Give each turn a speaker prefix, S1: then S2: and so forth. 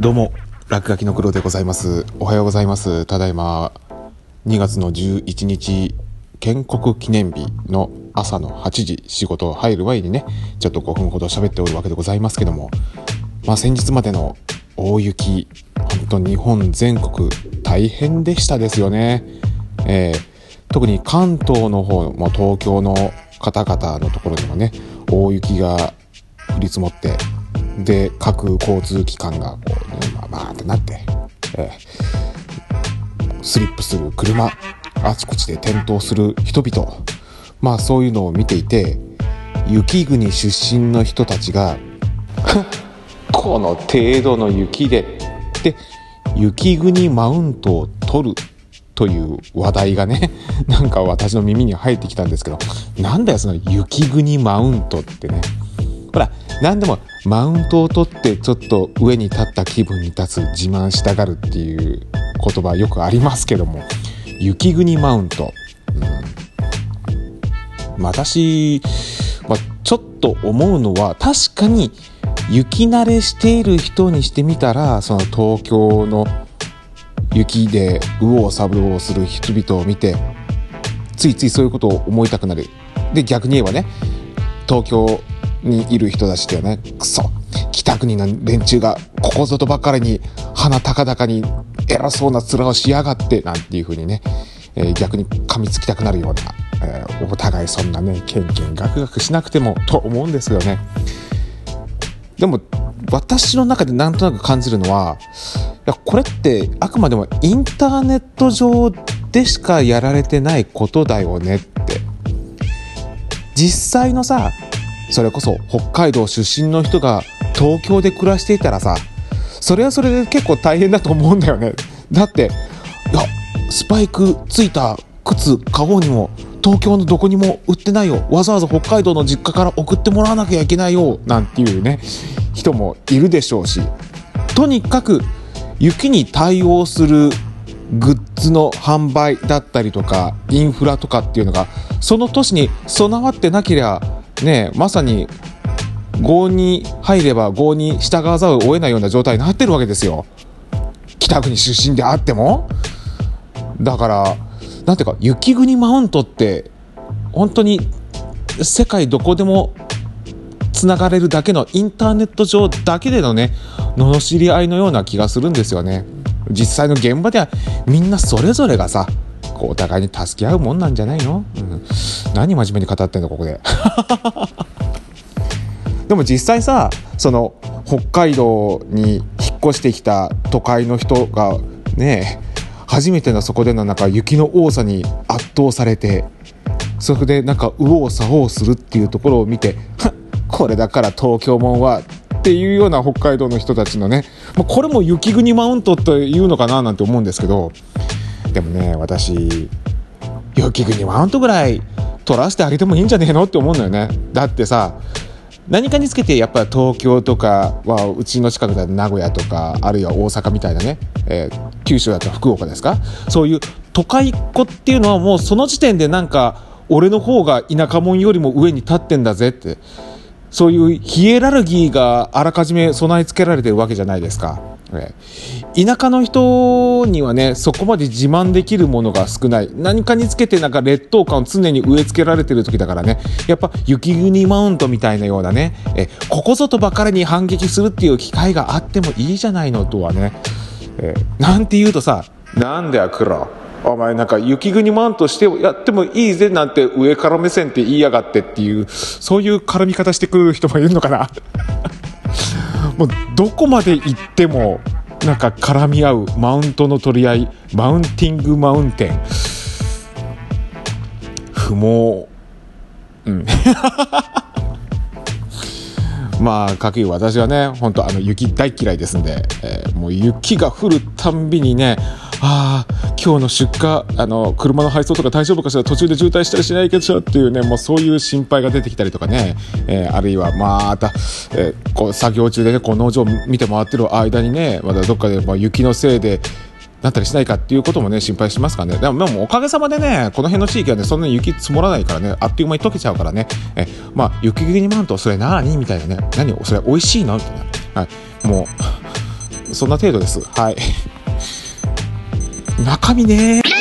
S1: どうも、落書きの黒でございます。おはようございます。ただいま、2月の11日、建国記念日の朝の8時、仕事入る前にね、ちょっと5分ほど喋っておるわけでございますけども、まあ先日までの大雪、本当日本全国大変でしたですよね。えー特に関東の方も東京の方々のところにもね、大雪が降り積もって、で、各交通機関がこうね、まあ、バーってなって、えースリップする車、あちこちで転倒する人々、まあそういうのを見ていて、雪国出身の人たちが、この程度の雪で、で、雪国マウントを取るという話題がね、なんか私の耳に入ってきたんですけど、なんだよその雪国マウントってね。何でもマウントを取ってちょっと上に立った気分に立つ自慢したがるっていう言葉よくありますけども、雪国マウント。うん、私、まあ、ちょっと思うのは確かに雪慣れしている人にしてみたら、その東京の雪で右往左往する人々を見て、ついついそういうことを思いたくなる。で、逆に言えばね、東京にいる人たちってね、くそ、北国の連中がここぞとばかりに鼻高々に偉そうな面をしやがって、なんていう風にね、えー逆に噛みつきたくなるような、えーお互いそんなね、ケンケンガクガクしなくてもと思うんですよね。でも、私の中でなんとなく感じるのは、いや、これってあくまでもインターネット上でしかやられてないことだよねって。実際のさ、それこそ北海道出身の人が東京で暮らしていたらさ、それはそれで結構大変だと思うんだよね。だって、いや、スパイクついた靴買おうにも、東京のどこにも売ってないよ。わざわざ北海道の実家から送ってもらわなきゃいけないよ。なんていうね、人もいるでしょうし。とにかく、雪に対応するグッズの販売だったりとか、インフラとかっていうのが、その都市に備わってなければ、ね、まさに、郷に入れば郷に従わざるを得ないような状態になってるわけですよ。北国出身であっても。だから、なんていうか、雪国マウントって、本当に世界どこでもつながれるだけのインターネット上だけでのね、罵り合いのような気がするんですよね。実際の現場ではみんなそれぞれがさ、こうお互いに助け合うもんなんじゃないの、うん、何真面目に語ってんのここで。でも実際さその北海道に引っ越してきた都会の人がね初めてのそこでのなんか雪の多さに圧倒されてそこでなんか右往左往するっていうところを見て これだから東京もんはっていうような北海道の人たちのねもうこれも雪国マウントというのかななんて思うんですけどでもね私雪国マウントぐらい取らせてあげてもいいんじゃねえのって思うんだよね。だってさ何かにつけてやっぱ東京とかはうちの近くだと名古屋とかあるいは大阪みたいなね、えー九州だと福岡ですか？そういう都会っ子っていうのはもうその時点でなんか俺の方が田舎者よりも上に立ってんだぜって。そういうヒエラルギーがあらかじめ備え付けられてるわけじゃないですか。ええ。田舎の人にはね、そこまで自慢できるものが少ない。何かにつけてなんか劣等感を常に植え付けられてる時だからね、やっぱ雪国マウントみたいなようなね、えここぞとばかりに反撃するっていう機会があってもいいじゃないのとはね、えなんて言うとさ、なんだよ黒。お前なんか雪国マウントしてやってもいいぜなんて上から目線って言いやがってっていう、そういう絡み方してくる人もいるのかな。もうどこまで行ってもなんか絡み合うマウントの取り合い、マウンティングマウンテン。不毛。うん。まあ、かくいう私はね、本当あの、雪大嫌いですんで、えーもう雪が降るたんびにね、ああ、今日の出荷、あの、車の配送とか大丈夫かしら、途中で渋滞したりしないけどっていうね、もうそういう心配が出てきたりとかね、えーあるいはまた、えーこう、作業中でね、こう、農場を見て回ってる間にね、まだどっかで、まあ、雪のせいで、なったりしないかっていうこともね、心配しますからね。でも、でもおかげさまでね、この辺の地域はね、そんなに雪積もらないからね、あっという間に溶けちゃうからね、え、まあ、雪国マント、それ何？みたいなね、何？それ美味しいの？みたいな。はい。もう、そんな程度です。はい。中身ね。